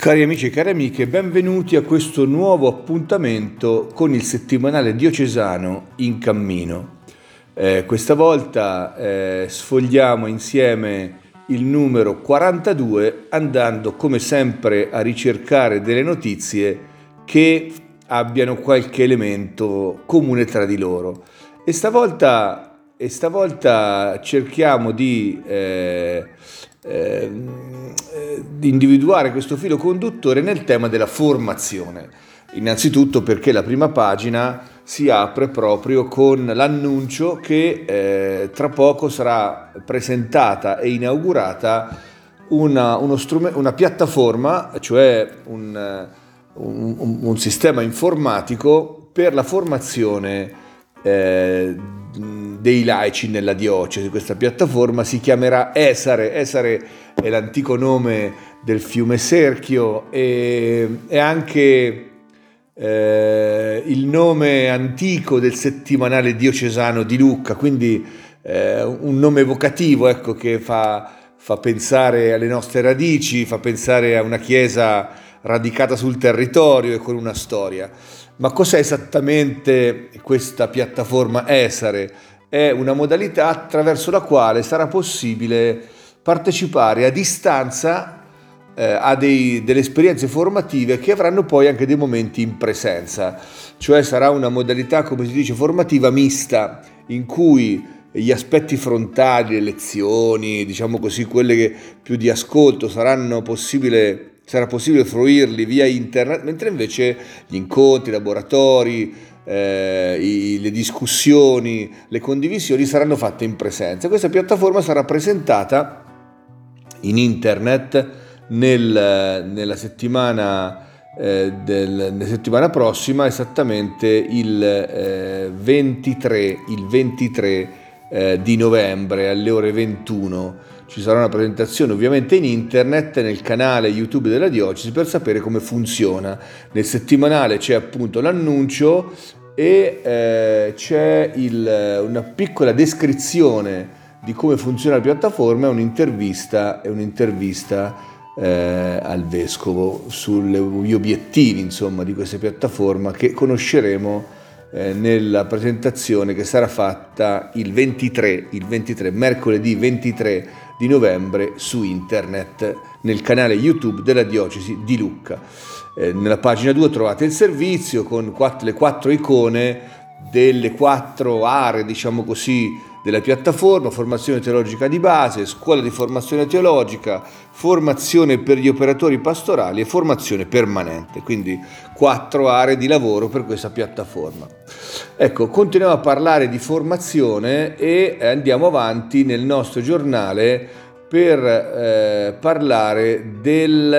Cari amici e cari amiche, benvenuti a questo nuovo appuntamento con il settimanale diocesano in cammino. Eh, questa volta eh, sfogliamo insieme il numero 42 andando come sempre a ricercare delle notizie che abbiano qualche elemento comune tra di loro. E stavolta, e stavolta cerchiamo di... Eh, Ehm, eh, individuare questo filo conduttore nel tema della formazione. Innanzitutto perché la prima pagina si apre proprio con l'annuncio che eh, tra poco sarà presentata e inaugurata una, strume- una piattaforma, cioè un, un, un, sistema informatico per la formazione eh, dei laici nella diocesi. Questa piattaforma si chiamerà Esare. Esare è l'antico nome del fiume Serchio e è anche eh, il nome antico del settimanale diocesano di Lucca, quindi eh, un nome evocativo ecco, che fa, fa pensare alle nostre radici, fa pensare a una chiesa radicata sul territorio e con una storia. Ma cos'è esattamente questa piattaforma Esare? È una modalità attraverso la quale sarà possibile partecipare a distanza eh, a dei, delle esperienze formative che avranno poi anche dei momenti in presenza, cioè sarà una modalità, come si dice, formativa mista, in cui gli aspetti frontali, le lezioni, diciamo così, quelle che più di ascolto saranno possibile sarà possibile fruirli via internet, mentre invece gli incontri, i laboratori, eh, i, le discussioni, le condivisioni saranno fatte in presenza. Questa piattaforma sarà presentata in internet nel, nella, settimana, eh, del, settimana prossima, esattamente il, eh, 23, il 23 eh, di novembre alle ore 21 ci sarà una presentazione ovviamente in internet nel canale YouTube della diocesi per sapere come funziona. Nel settimanale c'è appunto l'annuncio e eh, c'è il, una piccola descrizione di come funziona la piattaforma e un'intervista, un'intervista eh, al vescovo sugli obiettivi insomma, di questa piattaforma che conosceremo eh, nella presentazione che sarà fatta il 23, il 23, mercoledì 23 di novembre su internet nel canale YouTube della diocesi di Lucca. Eh, nella pagina 2 trovate il servizio con quattro, le quattro icone delle quattro aree, diciamo così, della piattaforma, formazione teologica di base, scuola di formazione teologica, formazione per gli operatori pastorali e formazione permanente, quindi quattro aree di lavoro per questa piattaforma. Ecco, continuiamo a parlare di formazione e andiamo avanti nel nostro giornale per eh, parlare del,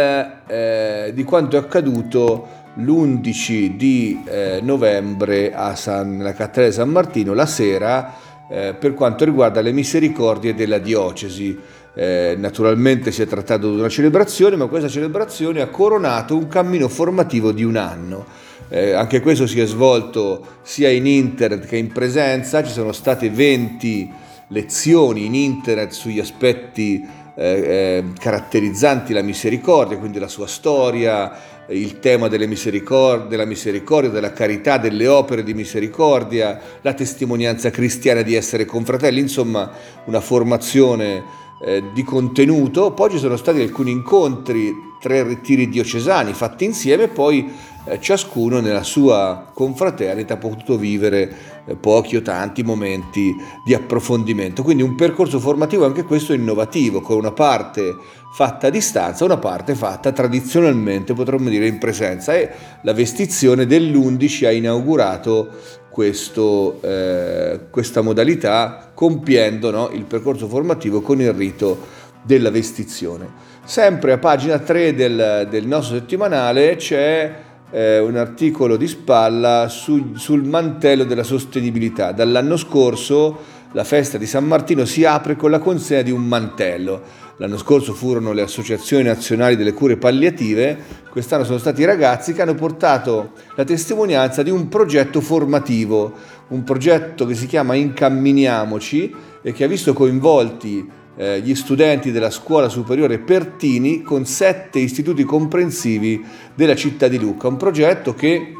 eh, di quanto è accaduto l'11 di eh, novembre a San, nella cattedrale San Martino, la sera, eh, per quanto riguarda le misericordie della diocesi. Eh, naturalmente si è trattato di una celebrazione, ma questa celebrazione ha coronato un cammino formativo di un anno. Eh, anche questo si è svolto sia in internet che in presenza, ci sono state 20 lezioni in internet sugli aspetti eh, eh, caratterizzanti la misericordia, quindi la sua storia, il tema della misericordia, della carità, delle opere di misericordia, la testimonianza cristiana di essere confratelli, insomma una formazione eh, di contenuto. Poi ci sono stati alcuni incontri, tre ritiri diocesani fatti insieme, poi eh, ciascuno nella sua confraternita ha potuto vivere eh, pochi o tanti momenti di approfondimento. Quindi un percorso formativo anche questo innovativo, con una parte fatta a distanza, una parte fatta tradizionalmente, potremmo dire, in presenza. E la vestizione dell'11 ha inaugurato questo, eh, questa modalità compiendo no, il percorso formativo con il rito della vestizione. Sempre a pagina 3 del, del nostro settimanale c'è eh, un articolo di spalla su, sul mantello della sostenibilità. Dall'anno scorso la festa di San Martino si apre con la consegna di un mantello. L'anno scorso furono le associazioni nazionali delle cure palliative, quest'anno sono stati i ragazzi che hanno portato la testimonianza di un progetto formativo, un progetto che si chiama Incamminiamoci e che ha visto coinvolti eh, gli studenti della scuola superiore Pertini con sette istituti comprensivi della città di Lucca, un progetto che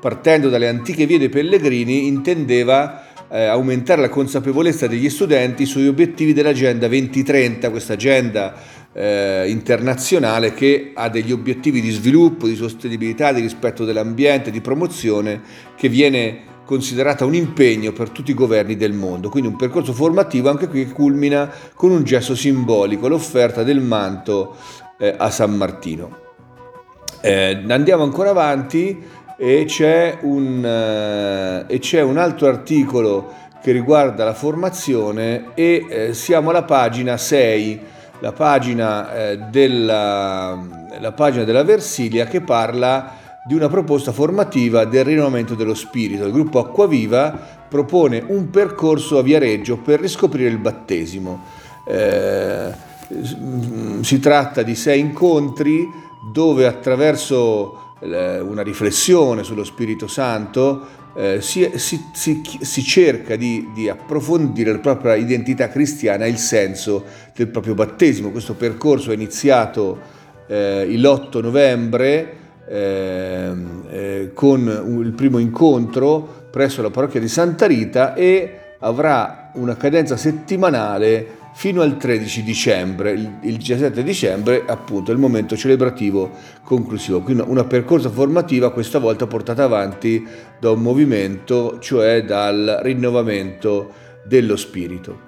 partendo dalle antiche vie dei pellegrini intendeva eh, aumentare la consapevolezza degli studenti sugli obiettivi dell'Agenda 2030, questa agenda eh, internazionale che ha degli obiettivi di sviluppo, di sostenibilità, di rispetto dell'ambiente, di promozione, che viene considerata un impegno per tutti i governi del mondo. Quindi un percorso formativo anche qui che culmina con un gesto simbolico, l'offerta del manto eh, a San Martino. Eh, andiamo ancora avanti e c'è, un, eh, e c'è un altro articolo che riguarda la formazione e eh, siamo alla pagina 6, la pagina, eh, della, la pagina della Versilia che parla di una proposta formativa del rinnovamento dello spirito. Il gruppo Acquaviva propone un percorso a Viareggio per riscoprire il battesimo. Eh, si tratta di sei incontri dove attraverso una riflessione sullo Spirito Santo, eh, si, si, si, si, cerca di, di, approfondire la propria identità cristiana e il senso del proprio battesimo. Questo percorso è iniziato eh, l'8 novembre ehm, eh, con il primo incontro presso la parrocchia di Santa Rita e avrà una cadenza settimanale fino al 13 dicembre, il 17 dicembre appunto è il momento celebrativo conclusivo, quindi una percorsa formativa questa volta portata avanti da un movimento, cioè dal rinnovamento dello spirito.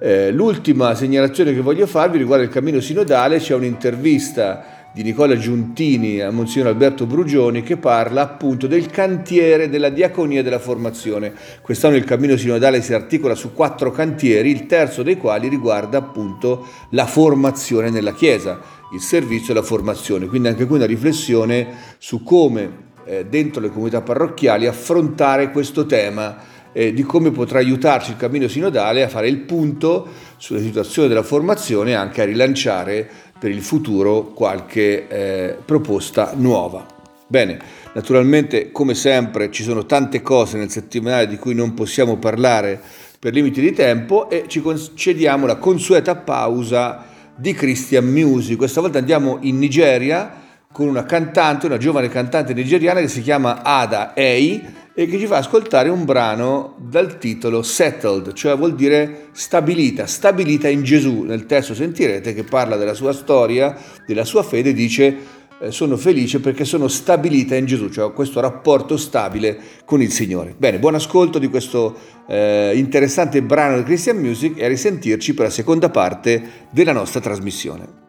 Eh, l'ultima segnalazione che voglio farvi riguarda il cammino sinodale, c'è un'intervista di Nicola Giuntini a Monsignor Alberto Brugioni che parla appunto del cantiere della diaconia della formazione. Quest'anno il cammino sinodale si articola su quattro cantieri, il terzo dei quali riguarda appunto la formazione nella Chiesa, il servizio e la formazione. Quindi anche qui una riflessione su come eh, dentro le comunità parrocchiali affrontare questo tema eh, di come potrà aiutarci il cammino sinodale a fare il punto sulla situazione della formazione e anche a rilanciare per il futuro qualche eh, proposta nuova. Bene, naturalmente come sempre ci sono tante cose nel settimanale di cui non possiamo parlare per limiti di tempo e ci concediamo la consueta pausa di Christian Music. Questa volta andiamo in Nigeria con una cantante, una giovane cantante nigeriana che si chiama Ada Ei e che ci fa ascoltare un brano dal titolo Settled, cioè vuol dire stabilita, stabilita in Gesù. Nel testo sentirete che parla della sua storia, della sua fede, dice eh, sono felice perché sono stabilita in Gesù, cioè ho questo rapporto stabile con il Signore. Bene, buon ascolto di questo eh, interessante brano di Christian Music e a risentirci per la seconda parte della nostra trasmissione.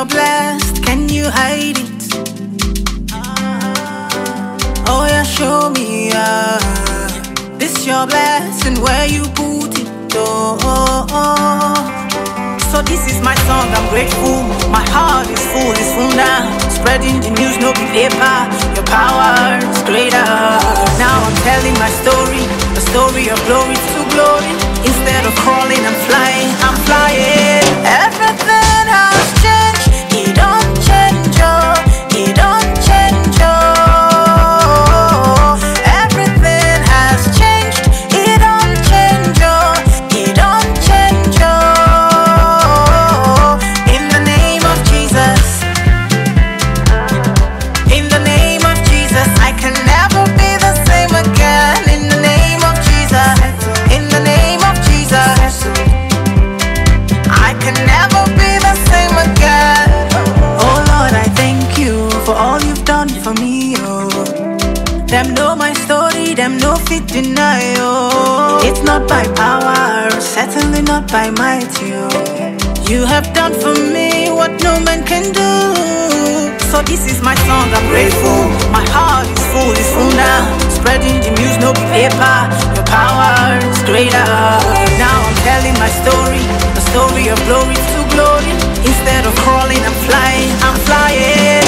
You're blessed, can you hide it? Oh yeah, show me, uh, this your blessing, where you put it, oh, oh, oh. So this is my song, I'm grateful, my heart is full, it's full now, spreading the news, no be paper, your power is greater. Now I'm telling my story, a story of glory to glory, instead of crawling, I'm flying, I'm flying, everything has changed. By power, certainly not by might, you. You have done for me what no man can do. So this is my song, I'm grateful. My heart is full, it's full now. Spreading the news, no paper. Your power is greater. Now I'm telling my story, the story of glory to glory. Instead of crawling, I'm flying, I'm flying.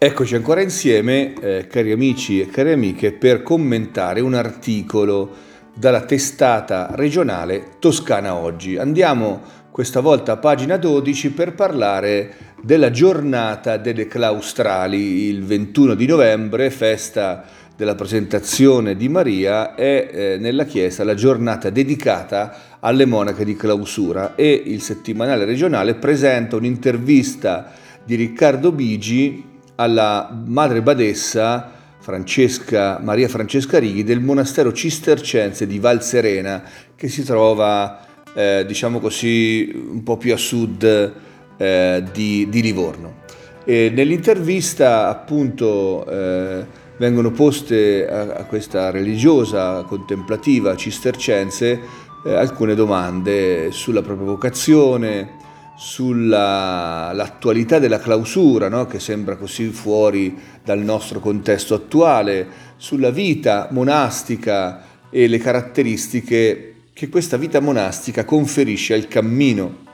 Eccoci ancora insieme, eh, cari amici e cari amiche, per commentare un articolo dalla testata regionale Toscana Oggi. Andiamo questa volta a pagina 12 per parlare della giornata delle claustrali, il 21 di novembre, festa della presentazione di Maria, è eh, nella chiesa la giornata dedicata alle monache di clausura e il settimanale regionale presenta un'intervista di Riccardo Bigi alla madre badessa Francesca, Maria Francesca Righi del monastero cistercense di Val Serena che si trova eh, diciamo così un po' più a sud eh, di, di Livorno. E nell'intervista appunto eh, vengono poste a, a questa religiosa contemplativa cistercense eh, alcune domande sulla propria vocazione, sull'attualità della clausura, no? che sembra così fuori dal nostro contesto attuale, sulla vita monastica e le caratteristiche che questa vita monastica conferisce al cammino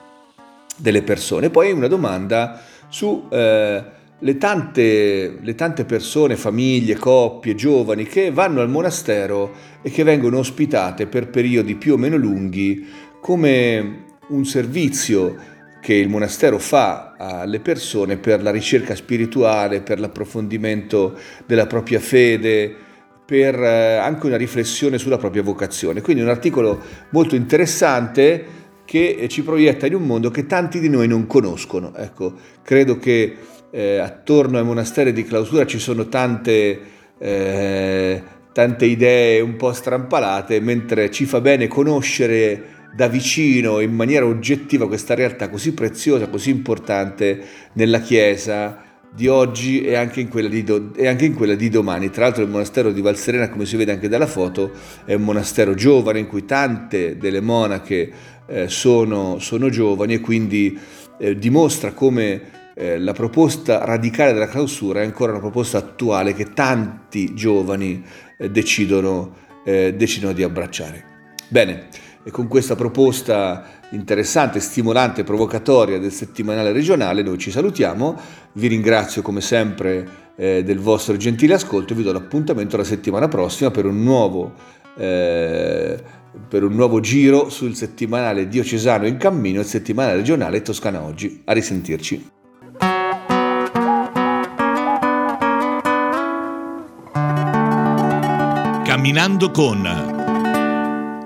delle persone. Poi una domanda su eh, le, tante, le tante persone, famiglie, coppie, giovani che vanno al monastero e che vengono ospitate per periodi più o meno lunghi come un servizio che il monastero fa alle persone per la ricerca spirituale, per l'approfondimento della propria fede, per eh, anche una riflessione sulla propria vocazione. Quindi un articolo molto interessante che ci proietta in un mondo che tanti di noi non conoscono. Ecco, credo che eh, attorno ai monasteri di clausura ci sono tante, eh, tante idee un po' strampalate, mentre ci fa bene conoscere da vicino in maniera oggettiva questa realtà così preziosa, così importante nella Chiesa di oggi e anche in quella di, do- e anche in quella di domani. Tra l'altro il monastero di Valserena, come si vede anche dalla foto, è un monastero giovane in cui tante delle monache eh, sono, sono giovani e quindi eh, dimostra come eh, la proposta radicale della clausura è ancora una proposta attuale che tanti giovani eh, decidono, eh, decidono di abbracciare. Bene, e con questa proposta interessante, stimolante, provocatoria del settimanale regionale noi ci salutiamo, vi ringrazio come sempre eh, del vostro gentile ascolto e vi do l'appuntamento la settimana prossima per un nuovo, eh, per un nuovo giro sul settimanale diocesano in cammino, il settimanale regionale Toscana Oggi. A risentirci. Camminando con